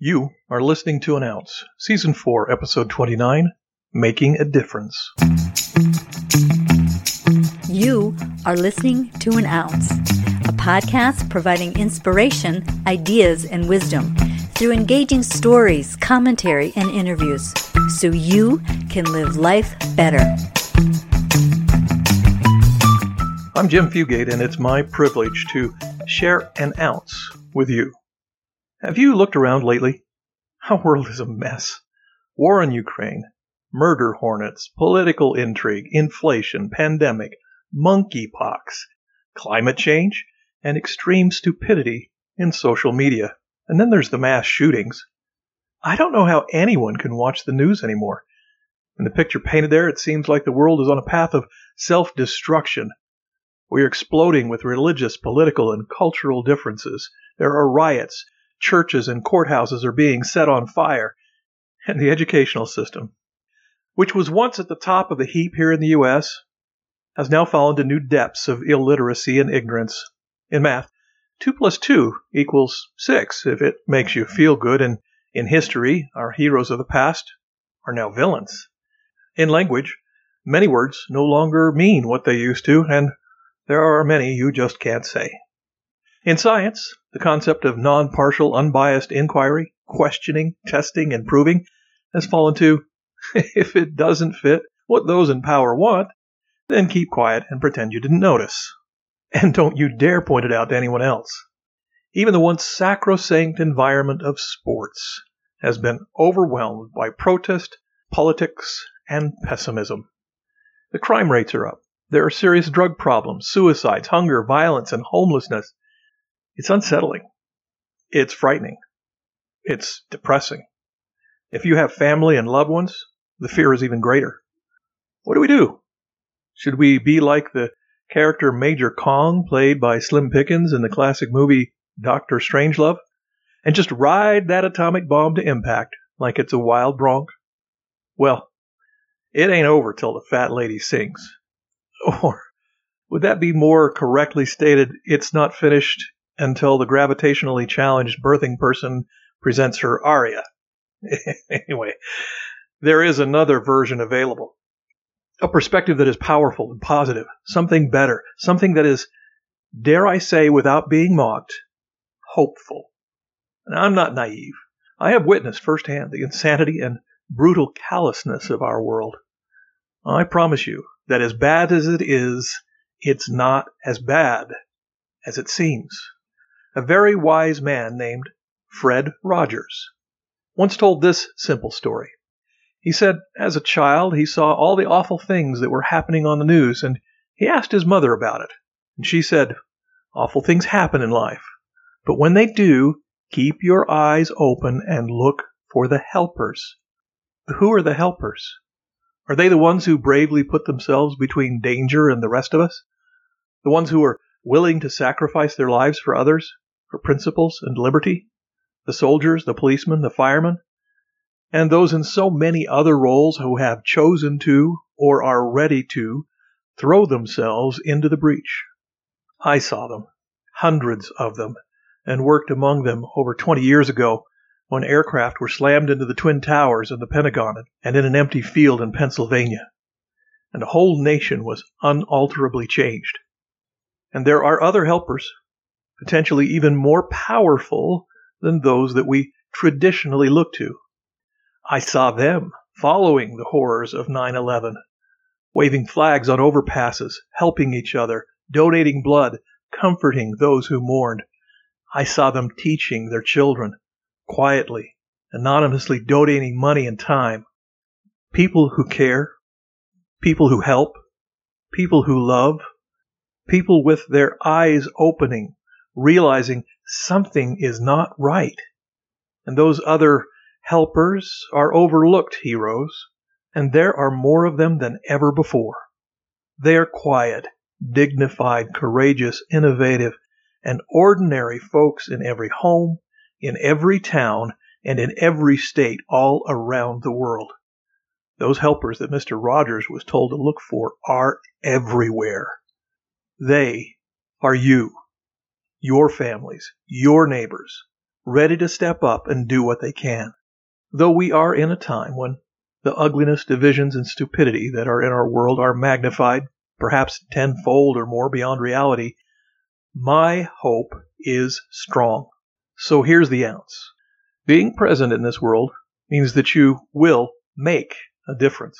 You are listening to An Ounce, Season 4, Episode 29 Making a Difference. You are listening to An Ounce, a podcast providing inspiration, ideas, and wisdom through engaging stories, commentary, and interviews so you can live life better. I'm Jim Fugate, and it's my privilege to share an ounce with you. Have you looked around lately? Our world is a mess. War in Ukraine, murder hornets, political intrigue, inflation, pandemic, monkeypox, climate change, and extreme stupidity in social media. And then there's the mass shootings. I don't know how anyone can watch the news anymore. In the picture painted there, it seems like the world is on a path of self destruction. We are exploding with religious, political, and cultural differences. There are riots, churches and courthouses are being set on fire, and the educational system, which was once at the top of the heap here in the U.S., has now fallen to new depths of illiteracy and ignorance. In math, 2 plus 2 equals 6 if it makes you feel good, and in history, our heroes of the past are now villains. In language, many words no longer mean what they used to, and there are many you just can't say. In science, the concept of non partial, unbiased inquiry, questioning, testing, and proving has fallen to if it doesn't fit what those in power want, then keep quiet and pretend you didn't notice. And don't you dare point it out to anyone else. Even the once sacrosanct environment of sports has been overwhelmed by protest, politics, and pessimism. The crime rates are up. There are serious drug problems, suicides, hunger, violence, and homelessness. It's unsettling. It's frightening. It's depressing. If you have family and loved ones, the fear is even greater. What do we do? Should we be like the character Major Kong, played by Slim Pickens in the classic movie Doctor Strangelove, and just ride that atomic bomb to impact like it's a wild bronc? Well, it ain't over till the fat lady sings. Or would that be more correctly stated, it's not finished until the gravitationally challenged birthing person presents her aria. anyway, there is another version available. A perspective that is powerful and positive, something better, something that is, dare I say, without being mocked, hopeful. I'm not naive. I have witnessed firsthand the insanity and brutal callousness of our world. I promise you that as bad as it is, it's not as bad as it seems a very wise man named Fred Rogers once told this simple story. He said, as a child, he saw all the awful things that were happening on the news, and he asked his mother about it. And she said, Awful things happen in life, but when they do, keep your eyes open and look for the helpers. Who are the helpers? Are they the ones who bravely put themselves between danger and the rest of us? The ones who are willing to sacrifice their lives for others? For principles and liberty, the soldiers, the policemen, the firemen, and those in so many other roles who have chosen to or are ready to throw themselves into the breach. I saw them, hundreds of them, and worked among them over 20 years ago when aircraft were slammed into the Twin Towers and the Pentagon and in an empty field in Pennsylvania. And a whole nation was unalterably changed. And there are other helpers potentially even more powerful than those that we traditionally look to. I saw them following the horrors of 9 11, waving flags on overpasses, helping each other, donating blood, comforting those who mourned. I saw them teaching their children, quietly, anonymously donating money and time. People who care, people who help, people who love, people with their eyes opening realizing something is not right. And those other helpers are overlooked heroes, and there are more of them than ever before. They are quiet, dignified, courageous, innovative, and ordinary folks in every home, in every town, and in every state all around the world. Those helpers that Mr. Rogers was told to look for are everywhere. They are you your families, your neighbors, ready to step up and do what they can. Though we are in a time when the ugliness, divisions, and stupidity that are in our world are magnified, perhaps tenfold or more beyond reality, my hope is strong. So here's the ounce. Being present in this world means that you will make a difference.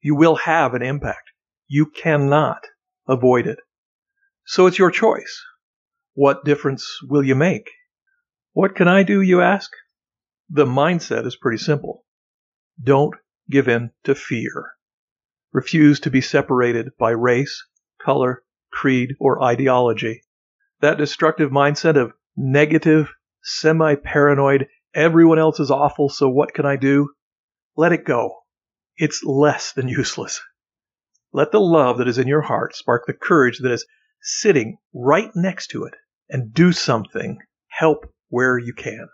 You will have an impact. You cannot avoid it. So it's your choice. What difference will you make? What can I do, you ask? The mindset is pretty simple. Don't give in to fear. Refuse to be separated by race, color, creed, or ideology. That destructive mindset of negative, semi paranoid, everyone else is awful, so what can I do? Let it go. It's less than useless. Let the love that is in your heart spark the courage that is sitting right next to it and do something. Help where you can.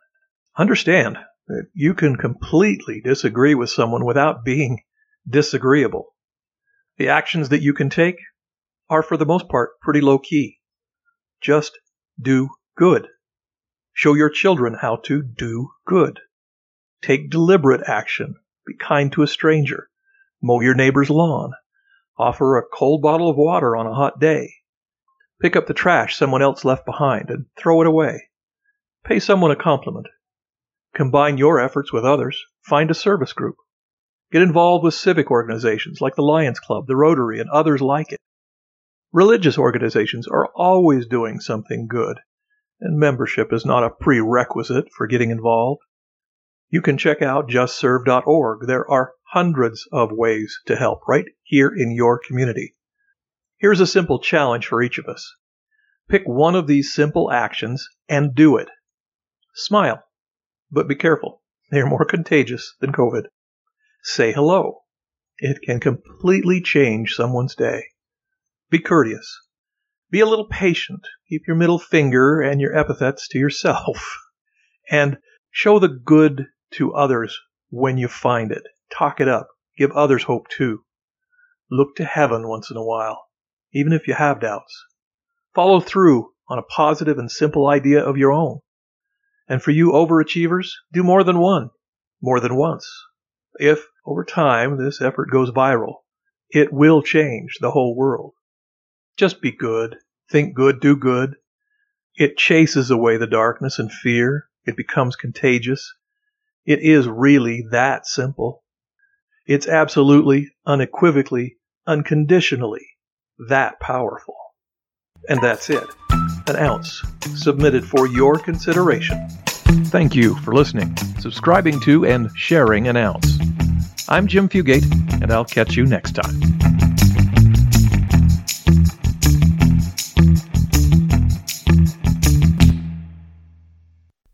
Understand that you can completely disagree with someone without being disagreeable. The actions that you can take are, for the most part, pretty low key. Just do good. Show your children how to do good. Take deliberate action. Be kind to a stranger. Mow your neighbor's lawn. Offer a cold bottle of water on a hot day. Pick up the trash someone else left behind and throw it away. Pay someone a compliment. Combine your efforts with others. Find a service group. Get involved with civic organizations like the Lions Club, the Rotary, and others like it. Religious organizations are always doing something good, and membership is not a prerequisite for getting involved. You can check out justserve.org. There are hundreds of ways to help right here in your community. Here's a simple challenge for each of us. Pick one of these simple actions and do it. Smile, but be careful. They are more contagious than COVID. Say hello. It can completely change someone's day. Be courteous. Be a little patient. Keep your middle finger and your epithets to yourself. And show the good to others when you find it. Talk it up. Give others hope too. Look to heaven once in a while even if you have doubts. Follow through on a positive and simple idea of your own. And for you overachievers, do more than one, more than once. If, over time, this effort goes viral, it will change the whole world. Just be good, think good, do good. It chases away the darkness and fear. It becomes contagious. It is really that simple. It's absolutely, unequivocally, unconditionally that powerful. And that's it. An ounce submitted for your consideration. Thank you for listening, subscribing to, and sharing an ounce. I'm Jim Fugate, and I'll catch you next time.